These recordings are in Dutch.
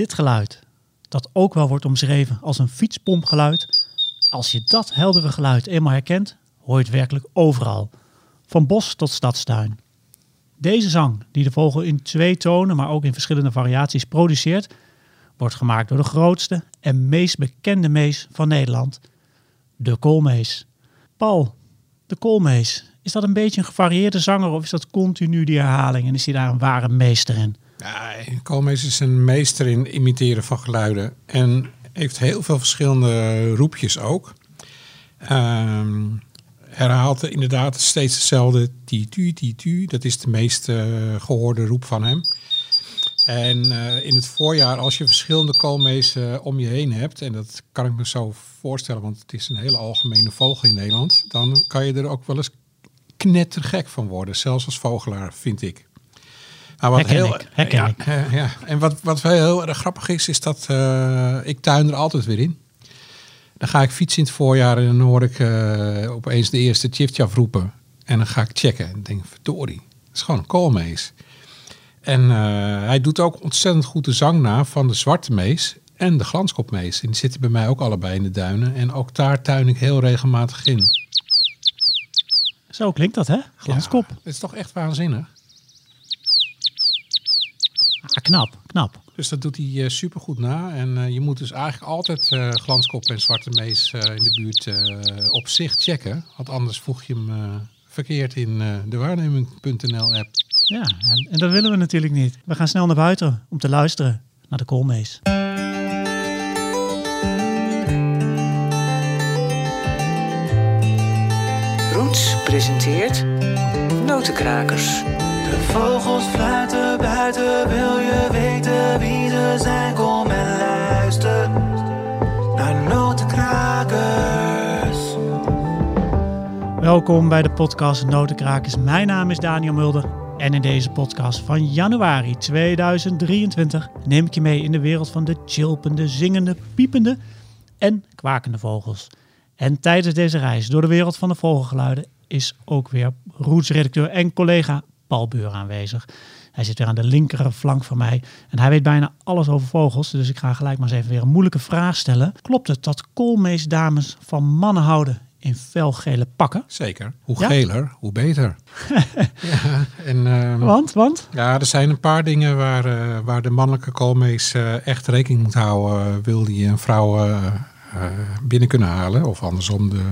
Dit geluid, dat ook wel wordt omschreven als een fietspompgeluid, als je dat heldere geluid eenmaal herkent, hoor je het werkelijk overal. Van bos tot stadstuin. Deze zang, die de vogel in twee tonen, maar ook in verschillende variaties produceert, wordt gemaakt door de grootste en meest bekende mees van Nederland, de koolmees. Paul, de koolmees, is dat een beetje een gevarieerde zanger of is dat continu die herhaling en is hij daar een ware meester in? Ja, Koolmees is een meester in imiteren van geluiden. En heeft heel veel verschillende roepjes ook. Ehm herhaalt inderdaad steeds hetzelfde ti-tu, ti-tu. Dat is de meest eh, gehoorde roep van hem. En eh, in het voorjaar, als je verschillende koolmezen eh, om je heen hebt, en dat kan ik me zo voorstellen, want het is een hele algemene vogel in Nederland, dan kan je er ook wel eens knettergek van worden, zelfs als vogelaar, vind ik. Nou, wat heel, ik, ja, ja, en wat, wat heel erg grappig is, is dat ik tuin er altijd weer in. Dan ga ik fietsen in het voorjaar en dan hoor ik uh, opeens de eerste chifchaf roepen. En dan ga ik checken en denk, verdorie, het is gewoon een koolmees. En uh, hij doet ook ontzettend goed de zang na van de zwarte mees en de glanskopmees. En die zitten bij mij ook allebei in de duinen. En ook daar tuin ik heel regelmatig in. Zo klinkt dat, hè? Glanskop. Ja, het is toch echt waanzinnig. Knap, knap. Dus dat doet hij uh, supergoed na. En uh, je moet dus eigenlijk altijd uh, glanskop en zwarte mees in de buurt op zich checken. Want anders voeg je hem verkeerd in de waarneming.nl app. Ja, en, en, dat willen we natuurlijk niet. We gaan snel naar buiten om te luisteren naar de koolmees. Roots presenteert Notenkrakers. De vogels fluiten buiten, wil je weten wie ze zijn? Kom en luister naar Notenkrakers. Welkom bij de podcast Notenkrakers. Mijn naam is Daniel Mulder. En in deze podcast van januari 2023 neem ik je mee in de wereld van de chilpende, zingende, piepende en kwakende vogels. En tijdens deze reis door de wereld van de vogelgeluiden is ook weer Roots-redacteur en collega Paul Beur aanwezig. Hij zit weer aan de linkere flank van mij en hij weet bijna alles over vogels. Dus ik ga gelijk maar eens even weer een moeilijke vraag stellen. Klopt het dat koolmeesdames van mannen houden in felgele pakken? Zeker. Hoe geler, hoe beter. ja, en, uh, want, want? Ja, er zijn een paar dingen waar, uh, waar de mannelijke koolmees uh, echt rekening moet houden. wil die een vrouw binnen kunnen halen. Of andersom de,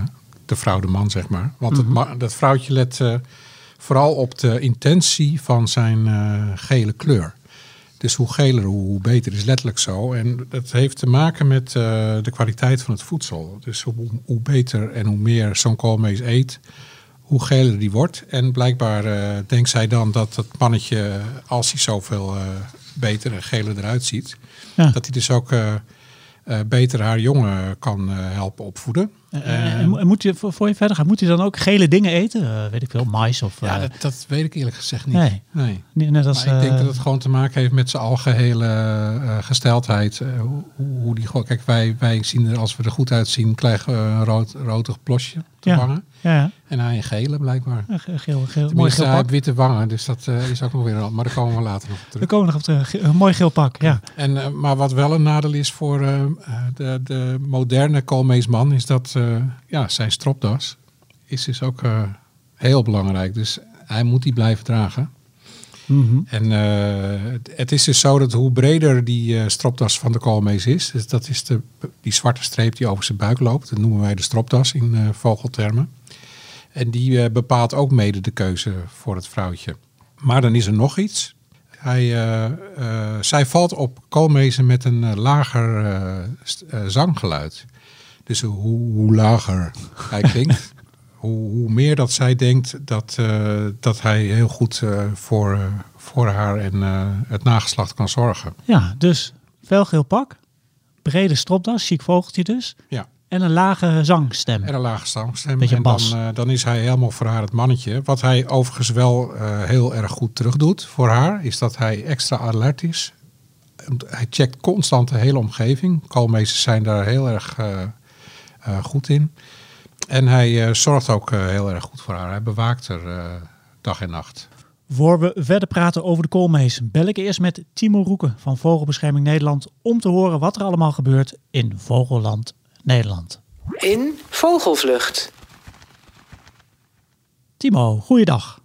de vrouw de man, zeg maar. Want mm -hmm. het, dat vrouwtje let vooral op de intentie van zijn uh, gele kleur. Dus hoe geler, hoe, beter is letterlijk zo. En dat heeft te maken met uh, de kwaliteit van het voedsel. Dus hoe, hoe beter en hoe meer zo'n koolmees eet, hoe geler die wordt. En blijkbaar uh, denkt zij dan dat dat mannetje, als hij zoveel beter en geler eruit ziet, ja. dat hij dus ook beter haar jongen kan helpen opvoeden. Uh, en moet je, voor je verder gaat, moet hij dan ook gele dingen eten? Uh, weet ik veel, mais of... Ja, dat, dat, weet ik eerlijk gezegd niet. Nee. nee. Net als, maar ik denk dat het gewoon te maken heeft met zijn algehele gesteldheid. hoe, hoe die, kijk, wij, wij zien er, als we er goed uitzien, krijgen we een rood, rodig plosje te ja. wangen. Ja. En hij een gele, blijkbaar. Geel, geel, geel. mooi geel pak. witte wangen, dus dat is ook nog weer een Maar daar komen we later nog op terug. We komen nog op terug. Een mooi geel pak, ja. En, maar wat wel een nadeel is voor de, de moderne koolmeesman, is dat ja, zijn stropdas is dus ook heel belangrijk. Dus hij moet die blijven dragen. Mm -hmm. En het is dus zo dat hoe breder die stropdas van de koolmees is, dus dat is de, die zwarte streep die over zijn buik loopt, dat noemen wij de stropdas in vogeltermen. En die uh, bepaalt ook mede de keuze voor het vrouwtje. Maar dan is er nog iets. Hij, uh, uh, zij valt op koolmezen met een lager zanggeluid. Dus hoe, hoe lager hij klinkt, hoe, hoe, meer dat zij denkt dat, dat hij heel goed voor, voor haar en het nageslacht kan zorgen. Ja, dus felgeel pak, brede stropdas, chic vogeltje dus. Ja. En een lage zangstem. En een lage zangstem. Beetje en bas. Dan, uh, dan is hij helemaal voor haar het mannetje. Wat hij overigens wel uh, heel erg goed terugdoet voor haar, is dat hij extra alert is. Hij checkt constant de hele omgeving. Koolmeesters zijn daar heel erg uh, goed in. En hij zorgt ook heel erg goed voor haar. Hij bewaakt er dag en nacht. Voor we verder praten over de koolmees, bel ik eerst met Timo Roeken van Vogelbescherming Nederland om te horen wat er allemaal gebeurt in Vogelland Nederland. In Vogelvlucht. Timo, goeiedag.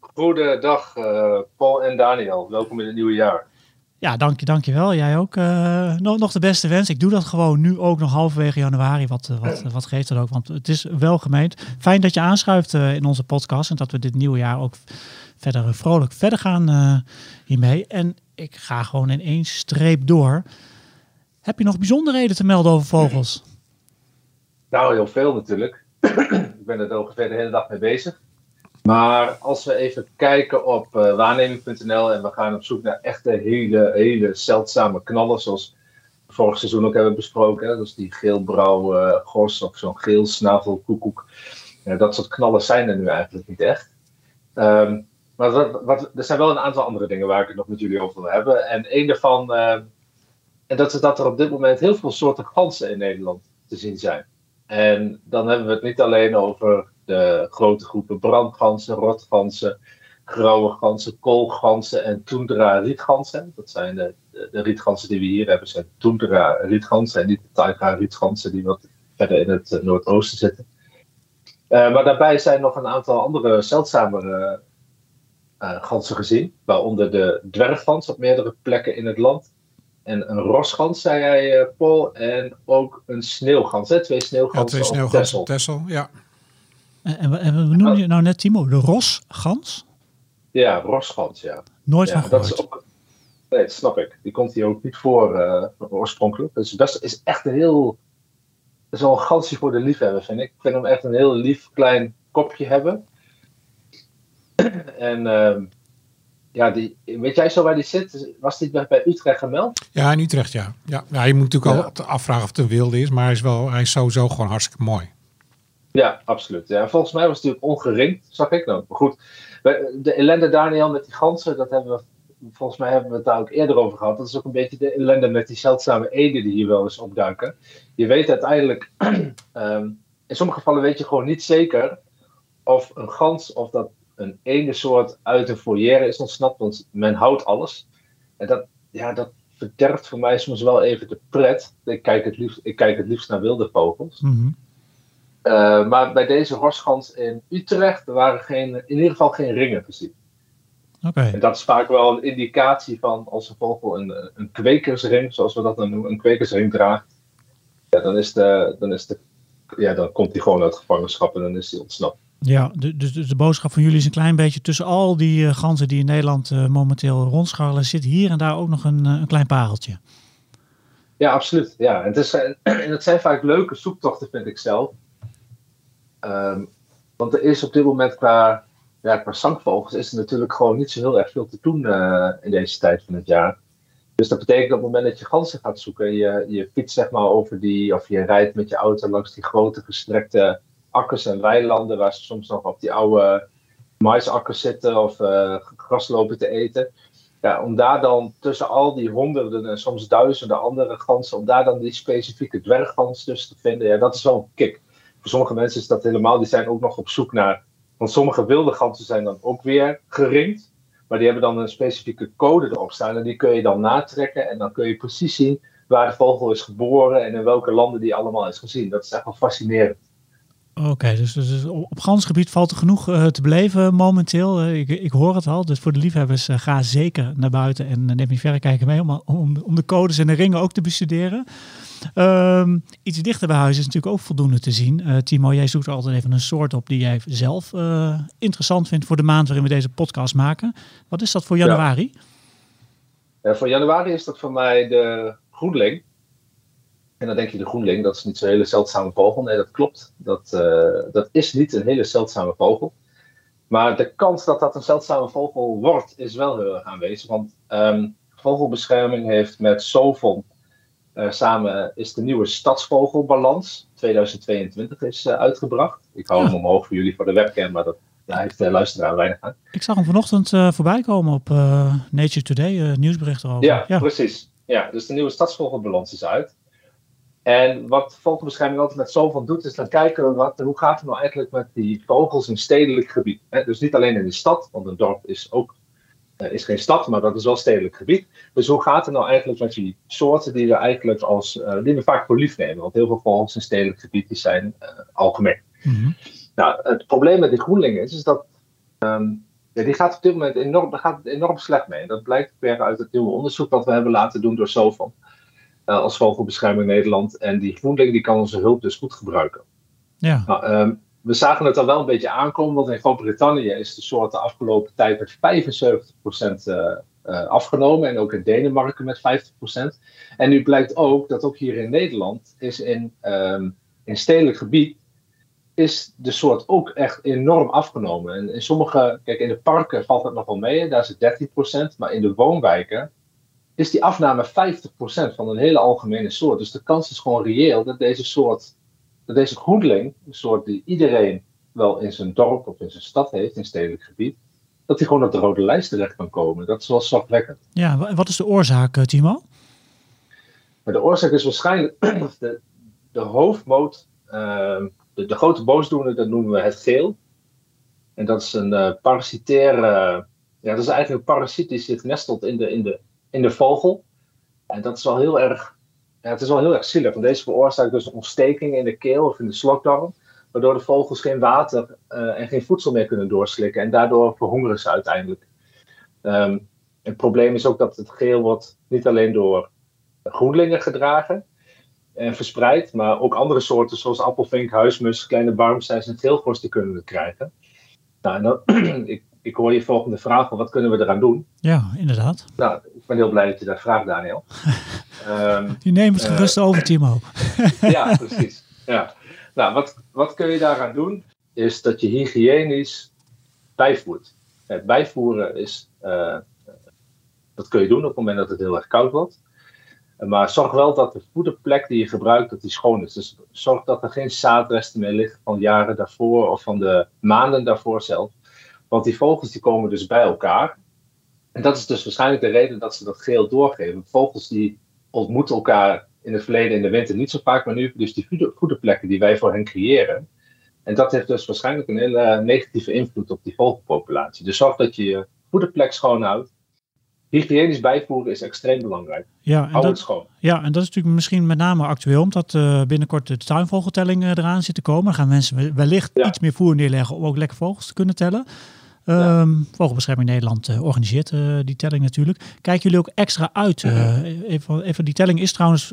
Goedendag uh, Paul en Daniel. Welkom in het nieuwe jaar. Ja, dank je, dank je wel. Jij ook. Uh, nog, nog de beste wens. Ik doe dat gewoon nu ook nog halverwege januari. Wat, eh, wat, wat geeft dat ook? Want het is wel gemeend. Fijn dat je aanschuift uh, in onze podcast. En dat we dit nieuwe jaar ook verder vrolijk verder gaan hiermee. En ik ga gewoon in één streep door. Heb je nog bijzonderheden te melden over vogels? Nou, heel veel natuurlijk. ik ben er ongeveer de hele dag mee bezig. Maar als we even kijken op uh, waarneming.nl en we gaan op zoek naar echte hele, hele zeldzame knallen, zoals we vorig seizoen ook hebben besproken. Dus die geelbrouw uh, gos of zo'n geel snavelkoekoek. Ja, dat soort knallen zijn er nu eigenlijk niet echt. Um, maar wat, er zijn wel een aantal andere dingen waar ik het nog met jullie over wil hebben. En een daarvan, uh, en dat is dat er op dit moment heel veel soorten ganzen in Nederland te zien zijn. En dan hebben we het niet alleen over de grote groepen brandganzen, rotganzen, grauwe ganzen, koolganzen en tundra rietganzen. Dat zijn de, de, die we hier hebben, zijn tundra rietganzen en niet de taiga rietganzen die wat verder in het uh, noordoosten zitten. Uh, maar daarbij zijn nog een aantal andere zeldzamere uh, ganzen gezien, waaronder de dwerggans op meerdere plekken in het land. En een rosgans, zei jij, Paul, en ook een sneeuwgans, hè? twee sneeuwgansen, ja, twee sneeuwgansen op Texel. Ja. En, en we noemen je nou net, Timo, de rosgans? Ja, rosgans, ja. Nooit ja, van gehoord. Dat is ook, nee, dat snap ik. Die komt hier ook niet voor uh, oorspronkelijk. Het is, best, is echt een heel... Het is wel een gansje voor de liefhebber, vind ik. Ik vind hem echt een heel lief klein kopje hebben. en uh, ja, die, weet jij zo waar die zit? Was die bij Utrecht gemeld? Ja, in Utrecht, ja. Ja, ja je moet natuurlijk ja. al afvragen of het een wilde is, maar hij is, wel, hij is sowieso gewoon hartstikke mooi. Ja, absoluut. Ja, volgens mij was het natuurlijk ongeringd, zag ik nou. Maar goed, de ellende Daniel met die ganzen, dat hebben we, volgens mij hebben we het daar ook eerder over gehad. Dat is ook een beetje de ellende met die zeldzame eden die hier wel eens opduiken. Je weet uiteindelijk, um, in sommige gevallen weet je gewoon niet zeker of een gans, of dat een ene soort uit een foyer is ontsnapt, want men houdt alles. En dat, ja, dat verderft voor mij soms wel even de pret. Ik kijk het liefst, ik kijk het liefst naar wilde vogels. Mm. Uh, maar bij deze horsgans in Utrecht waren geen, in ieder geval geen ringen gezien. Okay. En dat is vaak wel een indicatie van als een vogel een, een kwekersring, zoals we dat dan noemen, een kwekersring draagt. Ja, dan, is de, dan, is de, ja, dan komt hij gewoon uit gevangenschap en dan is hij ontsnapt. Ja, dus de, de, boodschap van jullie is een klein beetje tussen al die uh, ganzen die in Nederland uh, momenteel rondscharrelen, zit hier en daar ook nog een, een klein pareltje. Ja, absoluut. Ja. En, het is, en het zijn vaak leuke zoektochten, vind ik zelf. Um, want er is op dit moment qua, ja, qua zangvogels is er natuurlijk gewoon niet zo heel erg veel te doen uh, in deze tijd van het jaar. Dus dat betekent op het moment dat je ganzen gaat zoeken, je, je fietst zeg maar over die, of je rijdt met je auto langs die grote gestrekte akkers en weilanden, waar ze soms nog op die oude maisakkers zitten of uh, gras lopen te eten. Ja, om daar dan tussen al die honderden en soms duizenden andere ganzen, om daar dan die specifieke dwerggans tussen te vinden, ja, dat is wel een kick voor sommige mensen is dat helemaal, die zijn ook nog op zoek naar. Want sommige wilde ganzen zijn dan ook weer geringd. Maar die hebben dan een specifieke code erop staan. En die kun je dan natrekken. En dan kun je precies zien waar de vogel is geboren. En in welke landen die allemaal is gezien. Dat is echt wel fascinerend. Oké, okay, dus, dus, op gansgebied valt er genoeg uh, te beleven momenteel. Uh, ik, ik, hoor het al. Dus voor de liefhebbers, uh, ga zeker naar buiten en neem je verrekijker mee om, om, om, de codes en de ringen ook te bestuderen. Um, iets dichter bij huis is natuurlijk ook voldoende te zien. Uh, Timo, jij zoekt er altijd even een soort op die jij zelf uh, interessant vindt voor de maand waarin we deze podcast maken. Wat is dat voor januari? Ja. Ja, voor januari is dat voor mij de groenling. En dan denk je de groenling, dat is niet zo'n hele zeldzame vogel. Nee, dat klopt. Dat, uh, dat is niet een hele zeldzame vogel. Maar de kans dat dat een zeldzame vogel wordt, is wel heel erg aanwezig. Want um, vogelbescherming heeft met Sovon uh, samen is de nieuwe Stadsvogelbalans 2022 is uh, uitgebracht. Ik hou hem omhoog voor jullie voor de webcam, maar dat daar heeft de luisteraar weinig aan. Ik zag hem vanochtend uh, voorbij komen op Nature Today, nieuwsbericht erover. Ja, ja, precies. Ja, dus de nieuwe Stadsvogelbalans is uit. En wat vogelbescherming altijd met zoveel doet, is dan kijken we wat, hoe gaat het nou eigenlijk met die vogels in stedelijk gebied. Hè? Dus niet alleen in de stad, want een dorp is ook is geen stad, maar dat is wel stedelijk gebied. Dus hoe gaat het nou eigenlijk met die soorten die we eigenlijk als, uh, die we vaak voor lief nemen? Want heel veel vogels in stedelijk gebied die zijn uh, algemeen. Mhm. Nou, het probleem met die groenlingen is, is dat um, ja, die gaat op dit moment enorm, daar gaat enorm slecht mee. Dat blijkt weer uit het nieuwe onderzoek dat we hebben laten doen door SOVAN. Uh, als Vogelbescherming Nederland. En die groenling die kan onze hulp dus goed gebruiken. Ja. Nou, um, we zagen het al wel een beetje aankomen, want in Groot-Brittannië is de soort de afgelopen tijd met 75% uh, uh, afgenomen. En ook in Denemarken met 50%. En nu blijkt ook dat ook hier in Nederland is in, um, in stedelijk gebied is de soort ook echt enorm afgenomen. En in sommige, kijk, in de parken valt het nog wel mee, daar is het 13%, maar in de woonwijken is die afname 50% van een hele algemene soort. Dus de kans is gewoon reëel dat deze soort, dat deze groenling, een soort die iedereen wel in zijn dorp of in zijn stad heeft, in stedelijk gebied, dat die gewoon op de rode lijst terecht kan komen. Dat is wel zorgwekkend. Ja, wat is de oorzaak, Timo? Maar de oorzaak is waarschijnlijk de, de hoofdmoot. Uh, de, de, grote boosdoener, dat noemen we het geel. En dat is een uh, parasitaire. ja, dat is eigenlijk een parasiet die zich nestelt in de, in, de, in de vogel. En dat is wel heel erg. Ja, het is wel heel erg zielig. Want deze veroorzaakt dus een ontsteking in de keel of in de slokdarm. Waardoor de vogels geen water uh, en geen voedsel meer kunnen doorslikken. En daardoor verhongeren ze uiteindelijk. Um, het probleem is ook dat het geel wordt niet alleen door groenlingen gedragen en verspreid, maar ook andere soorten zoals appelvink, huismus, kleine barmsijs en geelgors die kunnen het krijgen. Nou, en dan, ik, ik hoor je volgende vraag, wat kunnen we eraan doen? Ja, inderdaad. Nou, ben heel blij dat je dat vraagt, Daniel. um, je neemt het gerust uh, over, Timo. ja, precies. Ja. Nou, wat, wat kun je daaraan doen? Is dat je hygiënisch bijvoert. Het bijvoeren is, uh, dat kun je doen op het moment dat het heel erg koud wordt. Maar zorg wel dat de voederplek die je gebruikt, dat die schoon is. Dus zorg dat er geen zaadresten meer liggen van jaren daarvoor of van de maanden daarvoor zelf. Want die vogels die komen dus bij elkaar. En dat is dus waarschijnlijk de reden dat ze dat geel doorgeven. Vogels die ontmoeten elkaar in het verleden in de winter niet zo vaak, maar nu dus die voederplekken die wij voor hen creëren. En dat heeft dus waarschijnlijk een hele negatieve invloed op die vogelpopulatie. Dus zorg dat je je voederplek schoon houdt hygiënisch bijvoeren is extreem belangrijk. Ja, en Hou dat, het schoon. Ja, en dat is natuurlijk misschien met name actueel, omdat uh, binnenkort de tuinvogeltelling uh, eraan zit te komen. Dan gaan mensen wellicht ja. iets meer voer neerleggen om ook lekker vogels te kunnen tellen. Ja. Um, Vogelbescherming Nederland uh, organiseert uh, die telling natuurlijk. Kijken jullie ook extra uit? Uh, even, even, die telling is trouwens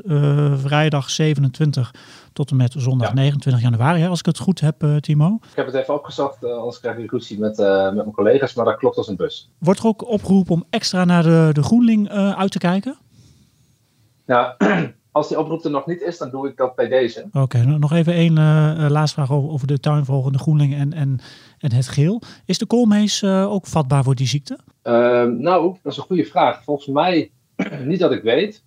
vrijdag 27 tot en met zondag ja. 29 januari, hè, als ik het goed heb, Timo. Ik heb het even opgezocht, anders krijg ik ruzie met, met mijn collega's, maar dat klopt als een bus. Wordt er ook opgeroepen om extra naar de, de groenling uit te kijken? Nou, als die oproep er nog niet is, dan doe ik dat bij deze. Oké, okay, nog even één uh, laatste vraag over, over de tuinvogel, de groenling en, en, en het geel. Is de koolmees uh, ook vatbaar voor die ziekte? Uh, nou, dat is een goede vraag. Volgens mij niet dat ik weet.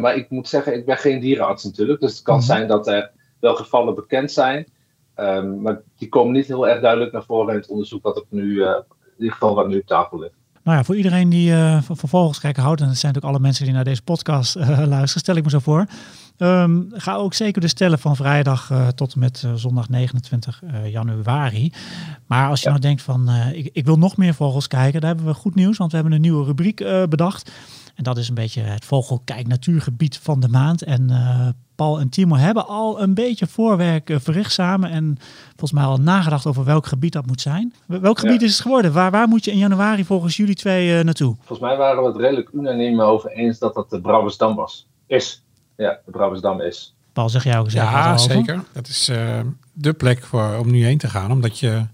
maar ik moet zeggen, ik ben geen dierenarts natuurlijk. Dus het kan mm -hmm. zijn dat er wel gevallen bekend zijn. Um, maar die komen niet heel erg duidelijk naar voren in het onderzoek wat, nu, in ieder geval wat nu op tafel ligt. Nou ja, voor iedereen die uh, van vervolgens kijken houdt, en dat zijn natuurlijk alle mensen die naar deze podcast uh, luisteren, stel ik me zo voor. Um, ga ook zeker de stellen van vrijdag uh, tot en met zondag 29 januari. Maar als je ja. nou denkt van, ik, ik, wil nog meer vogels kijken, daar hebben we goed nieuws, want we hebben een nieuwe rubriek bedacht. En dat is een beetje het vogelkijk natuurgebied van de maand. En Paul en Timo hebben al een beetje voorwerk verricht samen. En volgens mij al nagedacht over welk gebied dat moet zijn. Welk gebied ja. is het geworden? Waar, waar moet je in januari volgens jullie twee uh, naartoe? Volgens mij waren we het redelijk unaniem over eens dat dat de Brouwersdam was. Is. Ja, de Brouwersdam is. Paul, zeg jij ook gezegd? Ja, zeker. Dat is uh, de plek voor, om nu heen te gaan. Omdat je...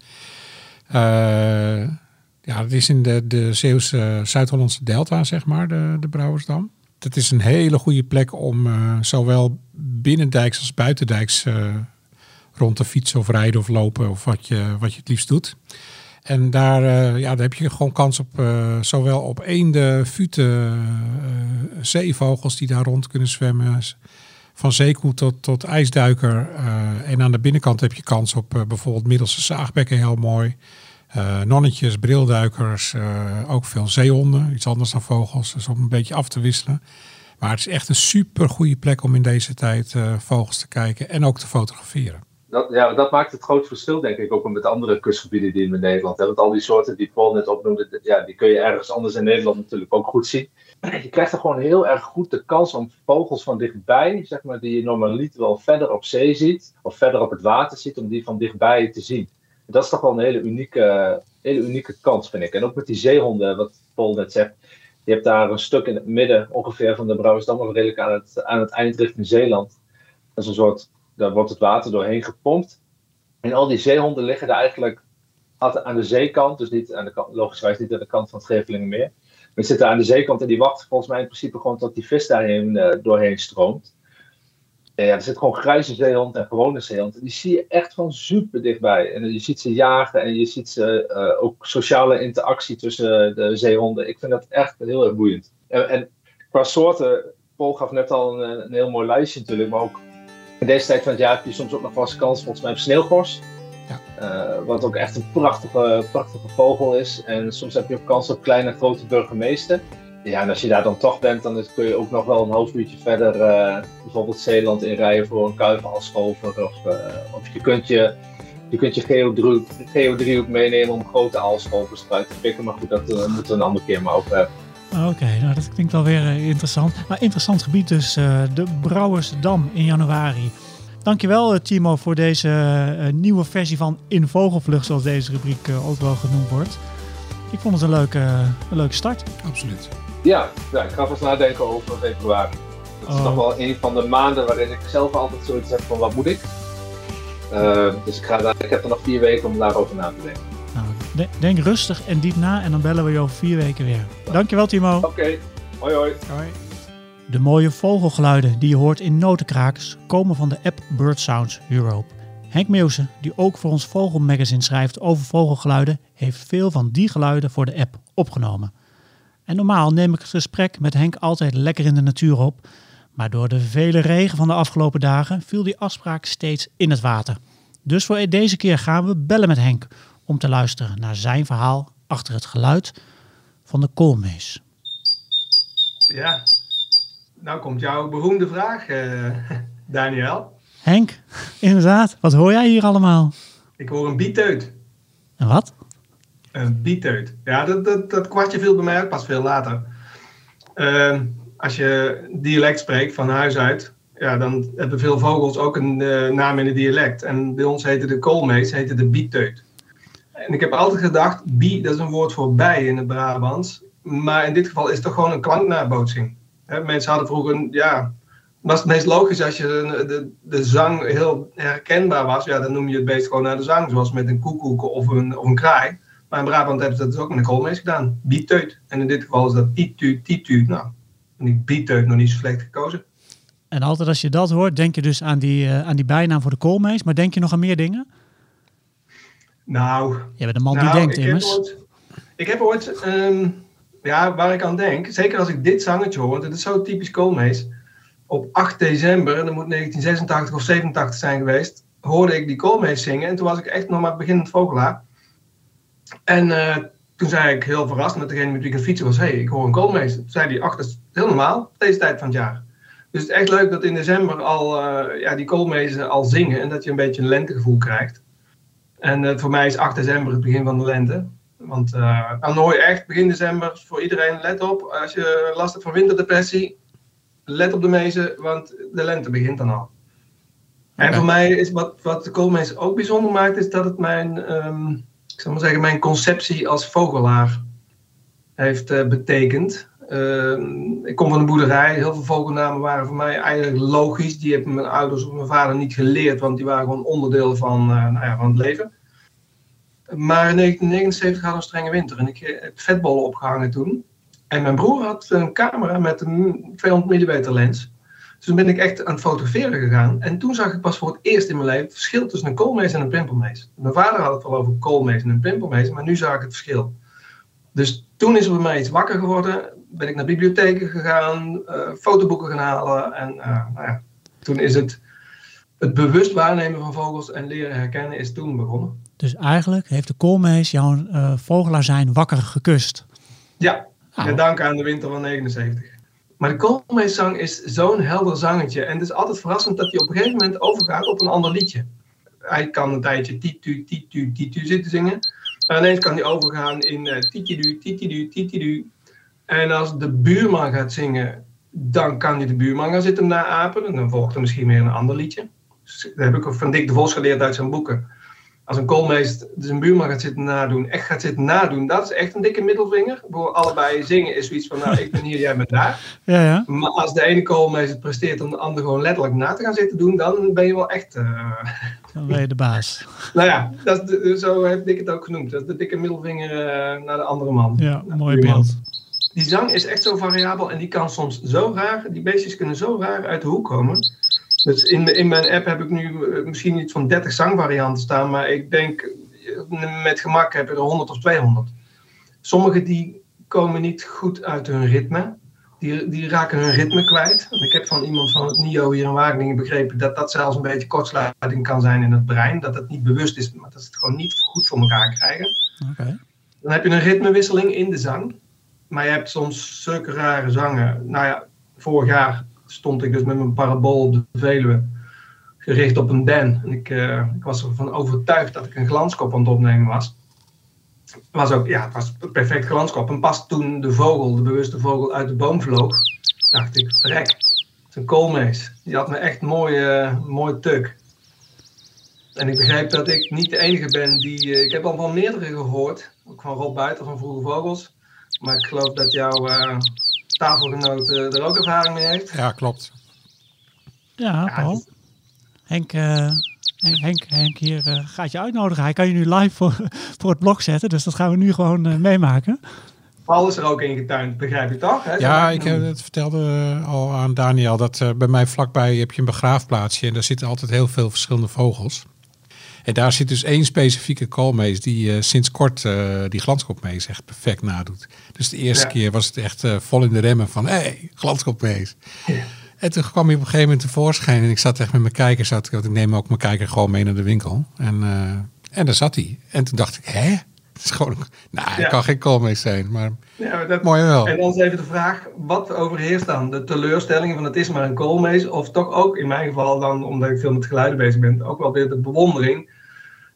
Ja, het is in de, de Zeeuwse, Zuid-Hollandse delta, zeg maar, de, de Brouwersdam het is een hele goede plek om uh, zowel binnendijks als buitendijks uh, rond te fietsen of rijden of lopen of wat je, wat je het liefst doet. En daar, ja, daar heb je gewoon kans op zowel op eenden, futen, zeevogels die daar rond kunnen zwemmen. Van zeekoe tot, tot ijsduiker. en aan de binnenkant heb je kans op bijvoorbeeld middelste zaagbekken heel mooi. Uh, nonnetjes, brilduikers, uh, ook veel zeehonden. Iets anders dan vogels, dus om een beetje af te wisselen. Maar het is echt een super goede plek om in deze tijd eh, vogels te kijken en ook te fotograferen. Dat, ja, dat maakt het groot verschil, denk ik, ook met andere kustgebieden die we in Nederland hebben. Want al die soorten die Paul net opnoemde, ja, die kun je ergens anders in Nederland natuurlijk ook goed zien. Je krijgt er gewoon heel erg goed de kans om vogels van dichtbij, zeg maar, die je normaliter wel verder op zee ziet, of verder op het water ziet, om die van dichtbij te zien. Dat is toch wel een hele unieke, hele unieke kans, vind ik. En ook met die zeehonden, wat Paul net zegt. Je hebt daar een stuk in het midden ongeveer van de Brouwersdam, nog redelijk aan het, aan het eind richting Zeeland. Dat is een soort, daar wordt het water doorheen gepompt. En al die zeehonden liggen daar eigenlijk aan de zeekant, dus niet aan de kant, logischwijs niet aan de kant van het Gevelingenmeer. Maar die zitten aan de zeekant en die wachten volgens mij in principe gewoon tot die vis daarheen uh, doorheen stroomt. Ja, er zit gewoon grijze zeehond en gewone zeehond. Die zie je echt van super dichtbij. En je ziet ze jagen en je ziet ze uh, ook sociale interactie tussen de zeehonden. Ik vind dat echt heel erg boeiend. En, en qua soorten, Paul gaf net al een, een, heel mooi lijstje natuurlijk, maar ook in deze tijd van het jaar heb je soms ook nog wel eens kans volgens mij op sneeuwgors. Ja. Uh, wat ook echt een prachtige, prachtige vogel is. En soms heb je ook kans op kleine grote burgemeester. Ja, en als je daar dan toch bent, dan kun je ook nog wel een half uurtje verder uh, bijvoorbeeld Zeeland inrijden voor een kuivenalschover. Of, uh, of je kunt je, je, kunt je geodriehoek, geodriehoek meenemen om grote aalschovers eruit te pikken. Maar goed, dat uh, moeten we een andere keer maar over hebben. Oké, okay, nou dat klinkt wel weer interessant. Maar interessant gebied dus, de Brouwersdam in januari. Dankjewel Timo voor deze nieuwe versie van In Vogelvlucht, zoals deze rubriek ook wel genoemd wordt. Ik vond het een leuke, een leuke start. Absoluut. Ja, ja, ik ga vast nadenken over februari. Dat is Oh. nog wel een van de maanden waarin ik zelf altijd zoiets heb van wat moet ik. Uh, dus ik, ga daar, ik heb er nog vier weken om daarover na te denken. Nou, de- denk rustig en diep na en dan bellen we je over vier weken weer. Dankjewel Timo. Oké, hoi hoi. Hoi. De mooie vogelgeluiden die je hoort in notenkrakers komen van de app Bird Sounds Europe. Henk Meeuwse, die ook voor ons Vogelmagazine schrijft over vogelgeluiden, heeft veel van die geluiden voor de app opgenomen. En normaal neem ik het gesprek met Henk altijd lekker in de natuur op, maar door de vele regen van de afgelopen dagen viel die afspraak steeds in het water. Dus voor deze keer gaan we bellen met Henk om te luisteren naar zijn verhaal achter het geluid van de koolmees. Ja, nou komt jouw beroemde vraag, eh, Daniel. Henk, inderdaad, wat hoor jij hier allemaal? Ik hoor een bieteut. En wat? Een bieteut. Ja, dat, dat, dat kwartje viel bij mij pas veel later. Ehm, als je dialect spreekt van huis uit, ja, dan hebben veel vogels ook een eh, naam in het dialect. En bij ons heette de koolmees heette de bieteut. En ik heb altijd gedacht, bie, dat is een woord voor bij in het Brabants. Maar in dit geval is het toch gewoon een klanknabootsing. Mensen hadden vroeger, ja, was het meest logisch als je de, de, de zang heel herkenbaar was. Ja, dan noem je het beest gewoon naar de zang, zoals met een koekoek of een, of een kraai. Maar in Brabant hebben ze dat dus ook met een koolmees gedaan. Bieteut. En in dit geval is dat titu, titu. Nou, en die bieteut nog niet zo slecht gekozen. En altijd als je dat hoort, denk je dus aan die, eh, aan die bijnaam voor de koolmees. Maar denk je nog aan meer dingen? Nou, Je bent een man nou, die denkt ik heb immers. ooit, ik heb ooit, ehm, ja, waar ik aan denk, zeker als ik dit zangetje hoor, want het is zo typisch koolmees. Op 8 december, dat moet 1986 of 87 zijn geweest, hoorde ik die koolmees zingen. En toen was ik echt nog maar beginnend vogelaar. En eh, toen zei ik heel verrast met degene met wie ik aan het fietsen was, hé, hey, ik hoor een koolmees. Toen zei hij, ach, dat is heel normaal, deze tijd van het jaar. Dus het is echt leuk dat in december al eh, ja, die koolmezen al zingen en dat je een beetje een lentegevoel krijgt. En eh, voor mij is 8 december het begin van de lente. Want hoor je echt begin december voor iedereen, let op, als je last hebt van winterdepressie, let op de mezen, want de lente begint dan al. En voor mij is wat, wat de koolmees ook bijzonder maakt, is dat het mijn, ehm, zal zeggen, mijn conceptie als vogelaar heeft eh, betekend. Ehm, ik kom van een boerderij, heel veel vogelnamen waren voor mij eigenlijk logisch. Die hebben mijn ouders of mijn vader niet geleerd, want die waren gewoon onderdeel van, eh, nou ja, van het leven. Maar in 1979 hadden we een strenge winter en ik eh, heb vetbollen opgehangen toen. En mijn broer had een camera met een 200 mm lens. Dus toen ben ik echt aan het fotograferen gegaan. En toen zag ik pas voor het eerst in mijn leven het verschil tussen een koolmees en een pimpelmees. Mijn vader had het wel over koolmees en een pimpelmees, maar nu zag ik het verschil. Dus toen is er bij mij iets wakker geworden. Ben ik naar bibliotheken gegaan, eh, fotoboeken gaan halen. En eh, nou ja, toen is het, het bewust waarnemen van vogels en leren herkennen is toen begonnen. Dus eigenlijk heeft de koolmees jouw eh, vogelaar zijn wakker gekust. Ja, Nou, met dank aan de winter van 79. Maar de koolmeeszang is zo'n helder zangetje. En het is altijd verrassend dat hij op een gegeven moment overgaat op een ander liedje. Hij kan een tijdje titu, titu, titu zitten zingen. Maar ineens kan hij overgaan in uh, titidu, titidu, titidu. En als de buurman gaat zingen, dan kan hij de buurman gaan zitten naapen. En dan volgt er misschien weer een ander liedje. Dus dat heb ik van Dick de Vos geleerd uit zijn boeken. Als een koolmeester zijn buurman gaat zitten nadoen, echt gaat zitten nadoen, dat is echt een dikke middelvinger. Voor allebei zingen is zoiets van, nou, ik ben hier, jij bent daar. Ja, ja. Maar als de ene koolmeester presteert om de ander gewoon letterlijk na te gaan zitten doen, dan ben je wel echt... Uh... Dan ben je de baas. nou ja, dat is zo heb ik het ook genoemd. Dat is de dikke middelvinger uh, naar de andere man. Ja, mooi beeld. Die zang is echt zo variabel en die kan soms zo raar, die beestjes kunnen zo raar uit de hoek komen. Dus in, in mijn app heb ik nu eh, misschien iets van 30 zangvarianten staan, maar ik denk met gemak heb ik er 100 of 200. Sommige die komen niet goed uit hun ritme. Die, die raken hun ritme kwijt. En ik heb van iemand van het NIO hier in Wageningen begrepen dat dat zelfs een beetje kortsluiting kan zijn in het brein. Dat het niet bewust is, maar dat ze het gewoon niet goed voor elkaar krijgen. Okay. Dan heb je een ritmewisseling in de zang. Maar je hebt soms zulke rare zangen. Nou ja, vorig jaar stond ik dus met mijn parabool op de Veluwe, gericht op een den. En ik, uh, ik was ervan overtuigd dat ik een glanskop aan het opnemen was. Was ook, ja, het was een perfect glanskop. En pas toen de vogel, de bewuste vogel, uit de boom vloog, dacht ik, verrek, het is een koolmees. Die had me echt mooi, uh, mooi tuk. En ik begreep dat ik niet de enige ben die... Uh, ik heb al van meerdere gehoord, ook van Rob Buiten van Vroege Vogels. Maar ik geloof dat jouw tafelgenoot uh, er ook ervaring mee heeft. Ja, klopt. Ja, Paul. Ja, Henk, uh, Henk, Henk hier uh, gaat je uitnodigen. Hij kan je nu live voor, voor het blog zetten, dus dat gaan we nu gewoon meemaken. Paul is er ook in getuind, begrijp je toch? Hè? Ja, ik heb het vertelde al aan Daniel dat bij mij vlakbij heb je een begraafplaatsje en daar zitten altijd heel veel verschillende vogels. En daar zit dus één specifieke koolmees die uh, sinds kort uh, die glanskopmees echt perfect nadoet. Dus de eerste ja. keer was het echt uh, vol in de remmen van, hé, hey, glanskopmees. Ja. En toen kwam hij op een gegeven moment tevoorschijn en ik zat echt met mijn kijker, zat, ik neem ook mijn kijker gewoon mee naar de winkel. En, en daar zat hij. En toen dacht ik, hè? Het is gewoon, nou, ja. kan geen koolmees zijn, maar, ja, maar dat, mooi wel. En dan is even de vraag, wat overheerst dan? De teleurstelling van het is maar een koolmees? Of toch ook, in mijn geval dan, omdat ik veel met geluiden bezig ben, ook wel weer de bewondering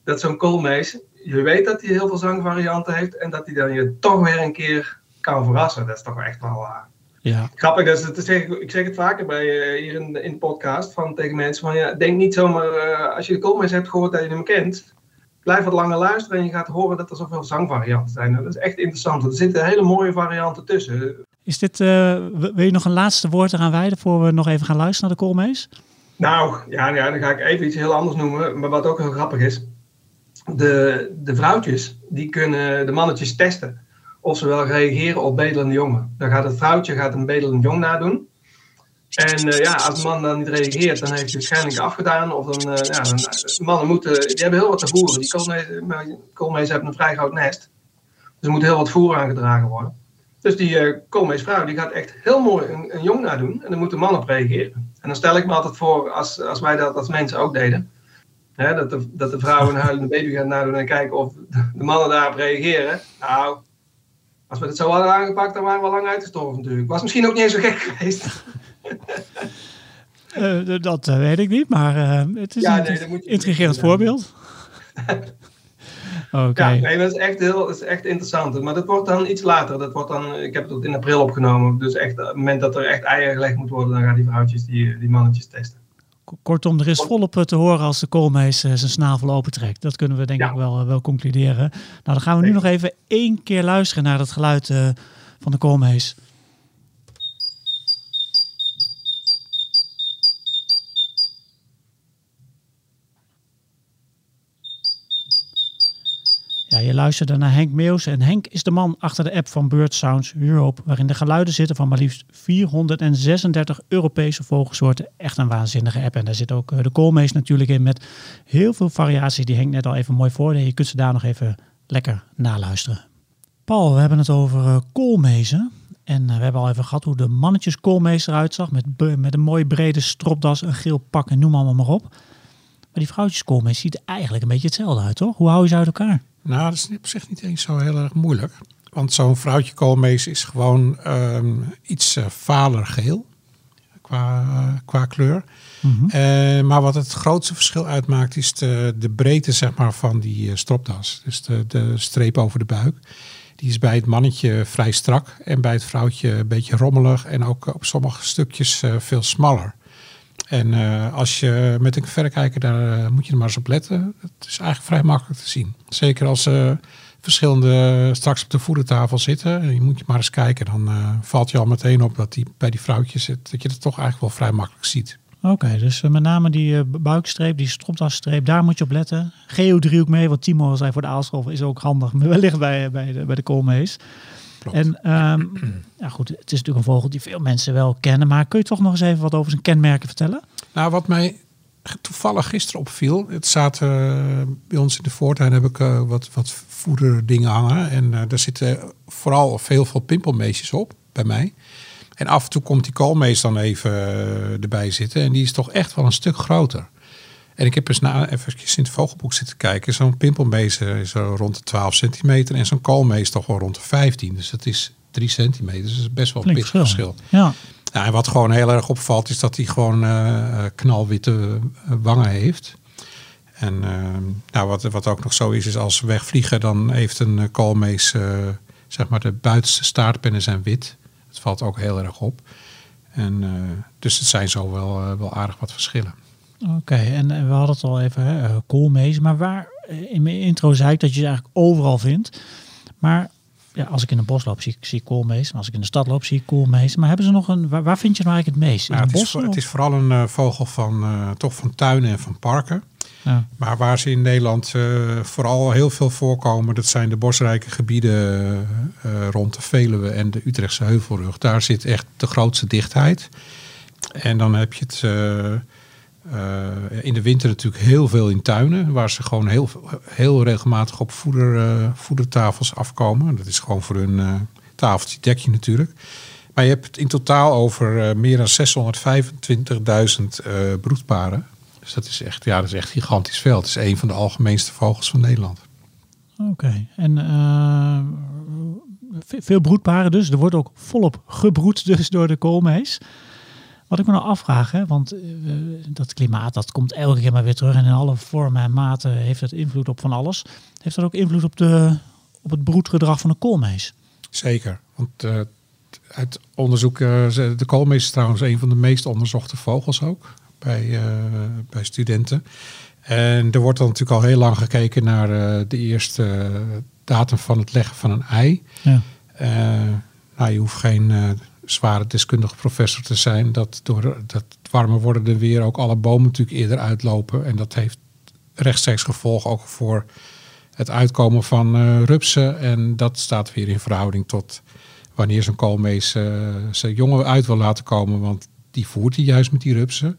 dat zo'n koolmees, je weet dat hij heel veel zangvarianten heeft en dat hij dan je toch weer een keer kan verrassen. Dat is toch echt wel uh, ja. grappig. Dus dat zeg ik, ik zeg het vaker bij, uh, hier in, in de podcast van, tegen mensen van ja, denk niet zomaar uh, als je de koolmees hebt gehoord dat je hem kent. Blijf wat langer luisteren en je gaat horen dat er zoveel zangvarianten zijn. Dat is echt interessant. Er zitten hele mooie varianten tussen. Is dit, wil je nog een laatste woord eraan wijden voor we nog even gaan luisteren naar de koolmees? Nou, ja, ja, dan ga ik even iets heel anders noemen, maar wat ook heel grappig is de, de vrouwtjes, die kunnen de mannetjes testen of ze wel reageren op bedelende jongen. Dan gaat het vrouwtje gaat een bedelend jong nadoen. En uh, ja, als de man dan niet reageert, dan heeft hij waarschijnlijk afgedaan. Of dan, uh, ja, dan, mannen moeten, die hebben heel wat te voeren. Die koolmees hebben een vrij groot nest. Dus er moet heel wat voer aangedragen worden. Dus die uh, koolmeesvrouw die gaat echt heel mooi een, een jong nadoen. En dan moet de man op reageren. En dan stel ik me altijd voor, als, als wij dat als mensen ook deden Hè, dat, de, dat de vrouw een huilende baby gaat nadoen en kijken of de mannen daarop reageren. Nou, als we het zo hadden aangepakt, dan waren we lang uitgestorven natuurlijk. Was misschien ook niet eens zo gek geweest. Uh, dat uh, weet ik niet, maar uh, het is ja, nee, een intrigerend voorbeeld. Oké. Okay. Ja, nee, dat is echt heel, dat is echt interessant. Maar dat wordt dan iets later. Dat wordt dan, ik heb het in april opgenomen. Dus echt, op het moment dat er echt eieren gelegd moet worden, dan gaan die vrouwtjes die, die mannetjes testen. Kortom, er is volop te horen als de koolmees zijn snavel opentrekt. Dat kunnen we denk ja. ik wel, wel concluderen. Nou, dan gaan we nu nog even één keer luisteren naar het geluid van de koolmees. Je luisterde naar Henk Meus en Henk is de man achter de app van Bird Sounds Europe, waarin de geluiden zitten van maar liefst 436 Europese vogelsoorten. Echt een waanzinnige app. En daar zit ook de koolmees natuurlijk in met heel veel variaties die Henk net al even mooi voordeed. Je kunt ze daar nog even lekker naluisteren. Paul, we hebben het over uh, koolmezen. En uh, we hebben al even gehad hoe de mannetjes koolmees eruit zag. Met, met een mooie brede stropdas, een geel pak en noem allemaal maar op. Maar die vrouwtjes koolmees ziet er eigenlijk een beetje hetzelfde uit, toch? Hoe hou je ze uit elkaar? Nou, dat is op zich niet eens zo heel erg moeilijk. Want zo'n vrouwtje koolmees is gewoon ehm, iets uh, valer geel qua, qua kleur. Mhm. Eh, maar wat het grootste verschil uitmaakt is de, de breedte zeg maar, van die eh, stropdas. Dus de, de streep over de buik. Die is bij het mannetje vrij strak en bij het vrouwtje een beetje rommelig en ook op sommige stukjes eh, veel smaller. En als je met een verrekijker, daar moet je er maar eens op letten. Het is eigenlijk vrij makkelijk te zien. Zeker als ze verschillende straks op de voedertafel zitten. Je moet je maar eens kijken, dan valt je al meteen op dat die bij die vrouwtjes zit. Dat je het toch eigenlijk wel vrij makkelijk ziet. Oké, dus eh, met name die buikstreep, die stropdasstreep, daar moet je op letten. Geodriehoek mee, wat Timo zei voor de aalscholver, is ook handig. Wellicht bij, bij, de, bij de koolmees. Klopt. En ehm, ja goed, het is natuurlijk een vogel die veel mensen wel kennen. Maar kun je toch nog eens even wat over zijn kenmerken vertellen? Nou, wat mij toevallig gisteren opviel. Het zaten uh, bij ons in de voortuin heb ik wat, wat voederdingen hangen. En daar zitten vooral veel, veel pimpelmeesjes op bij mij. En af en toe komt die koolmees dan even eh, erbij zitten. En die is toch echt wel een stuk groter. En ik heb eens na, even in het vogelboek zitten kijken. Zo'n pimpelmees is rond de 12 centimeter. En zo'n koolmees toch wel rond de 15. Dus dat is 3 centimeter. Dus dat is best wel een pittig verschil. Ja. Nou, en wat gewoon heel erg opvalt is dat hij gewoon uh, knalwitte wangen heeft. En uh, nou, wat, wat ook nog zo is, is als ze wegvliegen, dan heeft een koolmees, zeg maar, de buitenste staartpennen zijn wit. Het valt ook heel erg op. En, dus het zijn zo wel, wel aardig wat verschillen. Oké, en we hadden het al even, hè, koolmees. Maar waar, in mijn intro zei ik dat je ze eigenlijk overal vindt. Maar ja, als ik in een bos loop, zie ik zie koolmees. Als ik in de stad loop, zie ik koolmees. Maar hebben ze nog een, waar, waar vind je nou eigenlijk het meest? In nou, het, het, bos, is, het is vooral een uh, vogel van, toch van tuinen en van parken. Ja. Maar waar ze in Nederland uh, vooral heel veel voorkomen, dat zijn de bosrijke gebieden rond de Veluwe en de Utrechtse Heuvelrug. Daar zit echt de grootste dichtheid. En dan heb je het uh, in de winter natuurlijk heel veel in tuinen, waar ze gewoon heel, heel regelmatig op voeder, voedertafels afkomen. Dat is gewoon voor hun tafeltje dekje natuurlijk. Maar je hebt het in totaal over meer dan 625.000 broedparen. Dus dat is echt, ja, dat is echt gigantisch veel. Het is een van de algemeenste vogels van Nederland. Oké, en uh, veel broedparen dus. Er wordt ook volop gebroed dus door de koolmees. Wat ik me nou afvraag, hè, want uh, dat klimaat dat komt elke keer maar weer terug. En in alle vormen en maten heeft het invloed op van alles. Heeft dat ook invloed op, de, op het broedgedrag van de koolmees? Zeker, want uh, uit onderzoek, de koolmees is trouwens een van de meest onderzochte vogels ook bij, bij studenten. En er wordt dan natuurlijk al heel lang gekeken naar de eerste datum van het leggen van een ei. Ja. Nou, je hoeft geen zware deskundige professor te zijn. Dat door dat warmer worden weer ook alle bomen natuurlijk eerder uitlopen. En dat heeft rechtstreeks gevolg ook voor het uitkomen van rupsen. En dat staat weer in verhouding tot wanneer zo'n koolmees zijn jongen uit wil laten komen. Want die voert hij juist met die rupsen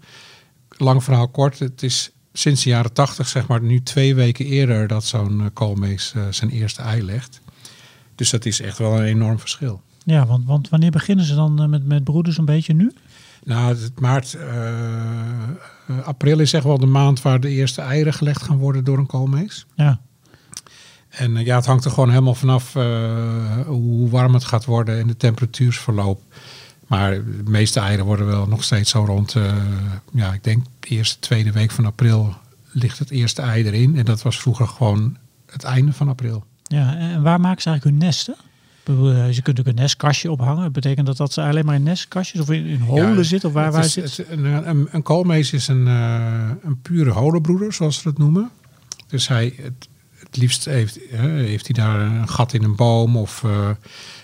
lang verhaal kort, het is sinds de jaren tachtig, zeg maar, nu twee weken eerder dat zo'n uh, koolmees zijn eerste ei legt. Dus dat is echt wel een enorm verschil. Ja, want, want wanneer beginnen ze dan uh, met, met broeders een beetje nu? Nou, het maart, april is echt wel de maand waar de eerste eieren gelegd gaan worden door een koolmees. Ja. En ja, het hangt er gewoon helemaal vanaf hoe warm het gaat worden en de temperatuursverloop. Maar de meeste eieren worden wel nog steeds zo rond, ja, ik denk de eerste, tweede week van april ligt het eerste ei erin. En dat was vroeger gewoon het einde van april. Ja, en waar maken ze eigenlijk hun nesten? Je kunt ook een nestkastje ophangen. Betekent dat dat ze alleen maar in nestkastjes of in, in holen ja, zitten? Of waar, waar is, zit het, een, een, een koolmees is een, uh, een pure holenbroeder, zoals ze dat noemen. Dus hij, het, het liefst heeft, heeft hij daar een gat in een boom of... Uh,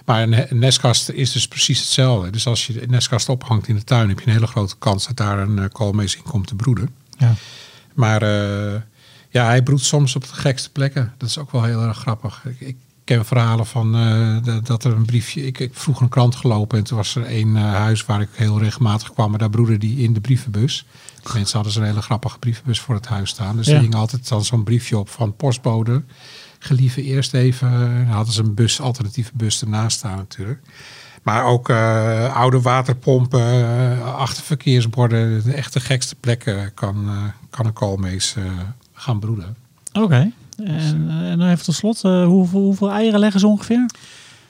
maar een nestkast is dus precies hetzelfde. Dus als je een nestkast ophangt in de tuin, heb je een hele grote kans dat daar een koolmees in komt te broeden. Ja. Maar uh, ja, hij broedt soms op de gekste plekken. Dat is ook wel heel erg grappig. Ik, ik ken verhalen van uh, de, dat er een briefje. Ik, ik vroeg een krant gelopen en toen was er een uh, huis waar ik heel regelmatig kwam. Maar daar broedde die in de brievenbus. Die mensen hadden zo'n hele grappige brievenbus voor het huis staan. Dus ja. er hing altijd dan zo'n briefje op van postbode gelieve eerst even. Dan hadden ze een bus, alternatieve bus ernaast staan natuurlijk. Maar ook uh, oude waterpompen, achterverkeersborden, de echte gekste plekken kan, kan een koolmees gaan broeden. Oké. Okay. En, en dan even tot slot, hoeveel, hoeveel eieren leggen ze ongeveer?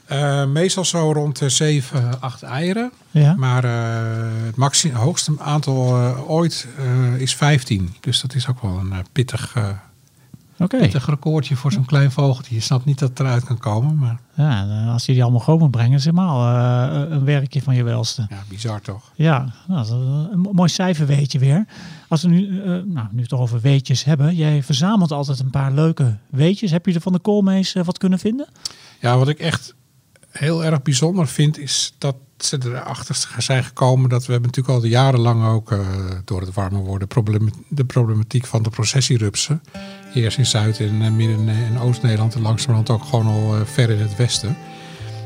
Eh, meestal zo rond de 7, 8 eieren. Ja. Maar eh, het maxi- hoogste aantal eh, ooit eh, is 15. Dus dat is ook wel een eh, pittig, eh, Oké. pittig recordje voor zo'n klein vogeltje. Je snapt niet dat het eruit kan komen, maar Ja, als je die allemaal groot moet brengen, is helemaal eh, een werkje van je welste. ja, bizar toch? Ja, nou, dat is een mo- mooi cijferweetje weer. Als we nu, eh, nou, nu het toch over weetjes hebben. Jij verzamelt altijd een paar leuke weetjes. Heb je er van de koolmees eh, wat kunnen vinden? Ja, wat ik echt heel erg bijzonder vind, is dat ze erachter zijn gekomen dat we hebben natuurlijk al jarenlang ook door het warmer worden de problematiek van de processierupsen. Eerst in Zuid- en eh, Midden- en Oost-Nederland en langzamerhand ook gewoon al eh, ver in het westen.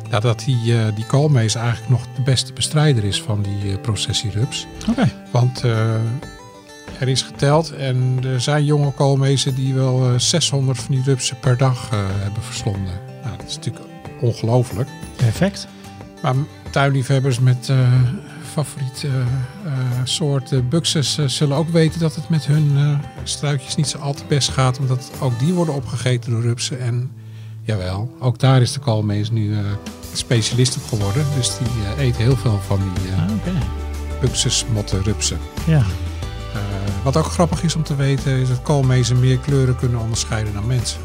Ja, dat die, eh die koolmees eigenlijk nog de beste bestrijder is van die eh, processierups. Oké. Want eh, er is geteld en er zijn jonge koolmezen die wel eh, 600 van die rupsen per dag eh, hebben verslonden. Nou, dat is natuurlijk ongelooflijk. Perfect. Maar tuinliefhebbers met eh favoriete eh, eh, soort eh, buxus zullen ook weten dat het met hun struikjes niet zo al te best gaat. Omdat ook die worden opgegeten door rupsen. En jawel, ook daar is de koolmees nu specialist op geworden. Dus die eet heel veel van die Ah, buxus, motten, rupsen. Ja. Wat ook grappig is om te weten is dat koolmezen meer kleuren kunnen onderscheiden dan mensen.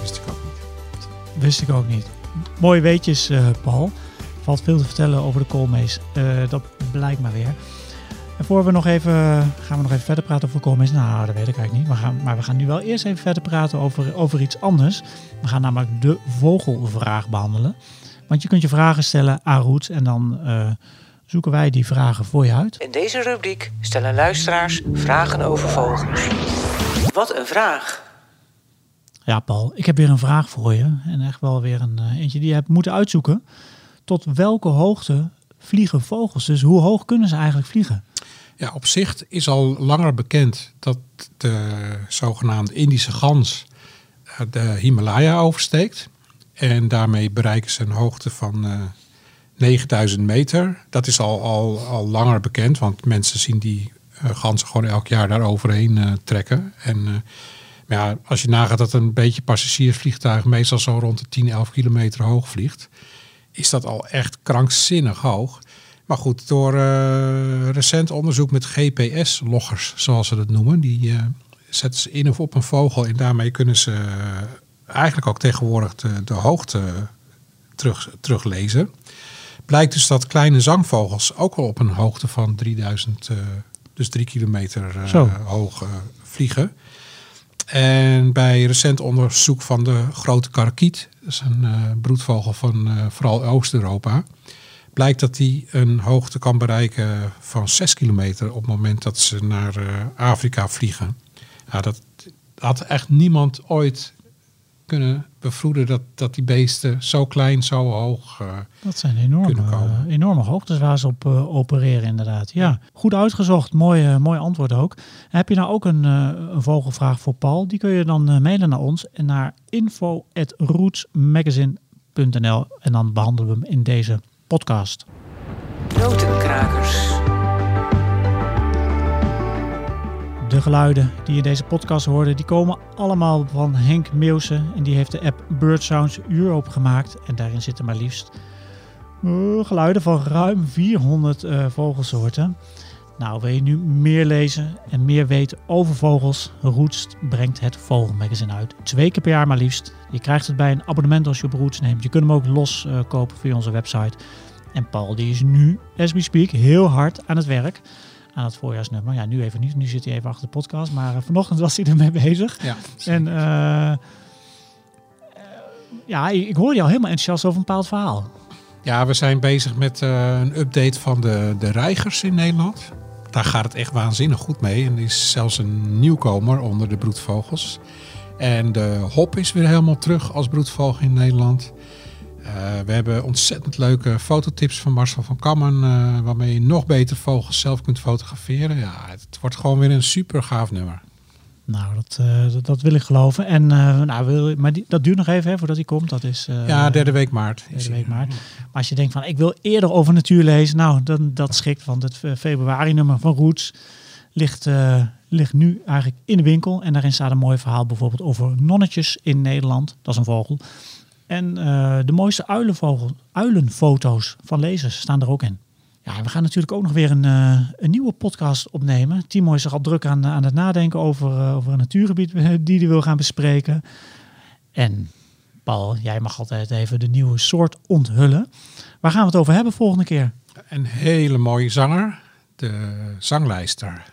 Wist ik ook niet. Wist ik ook niet. Mooie weetjes, Paul. Valt veel te vertellen over de koolmees. Eh, dat blijkt maar weer. En voor we nog even, gaan we nog even verder praten over koolmees? Nou, dat weet ik eigenlijk niet. We gaan, maar we gaan nu wel eerst even verder praten over, over iets anders. We gaan namelijk de vogelvraag behandelen. Want je kunt je vragen stellen aan Roots en dan eh, zoeken wij die vragen voor je uit. In deze rubriek stellen luisteraars vragen over vogels. Wat een vraag! Ja, Paul, ik heb weer een vraag voor je. En echt wel weer een eh, eentje die je hebt moeten uitzoeken. Tot welke hoogte vliegen vogels? Dus hoe hoog kunnen ze eigenlijk vliegen? Ja, op zich is al langer bekend dat de zogenaamde Indische gans eh, de Himalaya oversteekt. En daarmee bereiken ze een hoogte van eh 9000 meter. Dat is al, al, al langer bekend, want mensen zien die eh, ganzen gewoon elk jaar daar overheen trekken. En ja, als je nagaat dat een beetje passagiersvliegtuig meestal zo rond de 10, 11 kilometer hoog vliegt, is dat al echt krankzinnig hoog. Maar goed, door eh, recent onderzoek met GPS-loggers, zoals ze dat noemen, die eh, zetten ze in of op een vogel en daarmee kunnen ze eh, eigenlijk ook tegenwoordig de, de hoogte terug, teruglezen. Blijkt dus dat kleine zangvogels ook al op een hoogte van 3000, eh, dus 3 kilometer hoog vliegen. En bij recent onderzoek van de grote karakiet, dat is een eh, broedvogel van eh, vooral Oost-Europa, blijkt dat die een hoogte kan bereiken van 6 kilometer op het moment dat ze naar eh, Afrika vliegen. Ja, dat had echt niemand ooit kunnen bevroeden dat, dat die beesten zo klein, zo hoog. eh, Dat zijn enorme, Kunnen komen. eh, enorme hoogtes waar ze op eh, opereren inderdaad. Ja, goed uitgezocht. Mooi, mooi antwoord ook. Heb je nou ook een, eh, een vogelvraag voor Paul? Die kun je dan mailen naar ons en naar info.rootsmagazine.nl en dan behandelen we hem in deze podcast. Notenkrakers. De geluiden die in deze podcast hoorde, die komen allemaal van Henk Meeuwse. En die heeft de app Bird Sounds Europe gemaakt. En daarin zitten maar liefst eh, geluiden van ruim 400 eh, vogelsoorten. Nou, wil je nu meer lezen en meer weten over vogels? Roots brengt het Vogelmagazine uit. Twee keer per jaar maar liefst. Je krijgt het bij een abonnement als je op Roots neemt. Je kunt hem ook los eh, kopen via onze website. En Paul die is nu, as we speak, heel hard aan het werk aan het voorjaarsnummer. Ja, nu even niet. Nu zit hij even achter de podcast. Maar eh, vanochtend was hij ermee bezig. ja, En eh, ja, ik, ik hoorde je al helemaal enthousiast over een bepaald verhaal. Ja, we zijn bezig met eh, een update van de, de reigers in Nederland. Daar gaat het echt waanzinnig goed mee. En er is zelfs een nieuwkomer onder de broedvogels. En de hop is weer helemaal terug als broedvogel in Nederland. Eh, we hebben ontzettend leuke fototips van Marcel van Kammen. eh, waarmee je nog beter vogels zelf kunt fotograferen. Ja, het wordt gewoon weer een super gaaf nummer. Nou, dat, eh, dat, dat wil ik geloven. En, nou, wil, maar die, dat duurt nog even hè, voordat hij komt. Dat is ja, derde week maart. derde week maart. Maar als je denkt van, ik wil eerder over natuur lezen. Nou, dan, dat schikt. Want het februari nummer van Roots ligt, ligt nu eigenlijk in de winkel. En daarin staat een mooi verhaal bijvoorbeeld over nonnetjes in Nederland. Dat is een vogel. En eh, de mooiste uilenvogel, uilenfoto's van lezers staan er ook in. Ja, we gaan natuurlijk ook nog weer een, eh, een nieuwe podcast opnemen. Timo is er al druk aan, aan het nadenken over, eh, over een natuurgebied die hij wil gaan bespreken. En Paul, jij mag altijd even de nieuwe soort onthullen. Waar gaan we het over hebben volgende keer? Een hele mooie zanger, de zanglijster.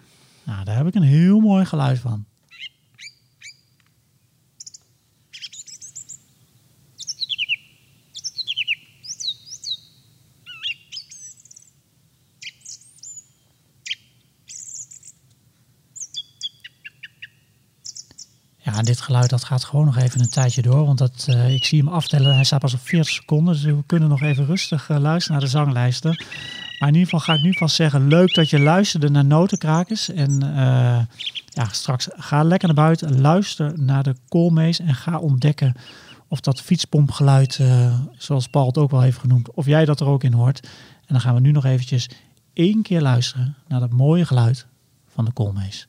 Nou, daar heb ik een heel mooi geluid van. Dit geluid dat gaat gewoon nog even een tijdje door. Want dat, eh, ik zie hem aftellen. Hij staat pas op 40 seconden. Dus we kunnen nog even rustig eh, luisteren naar de zanglijsten. Maar in ieder geval ga ik nu vast zeggen, leuk dat je luisterde naar Notenkrakers. En eh, ja, straks ga lekker naar buiten, luister naar de koolmees en ga ontdekken of dat fietspompgeluid, zoals Paul het ook wel heeft genoemd, of jij dat er ook in hoort. En dan gaan we nu nog eventjes één keer luisteren naar dat mooie geluid van de koolmees.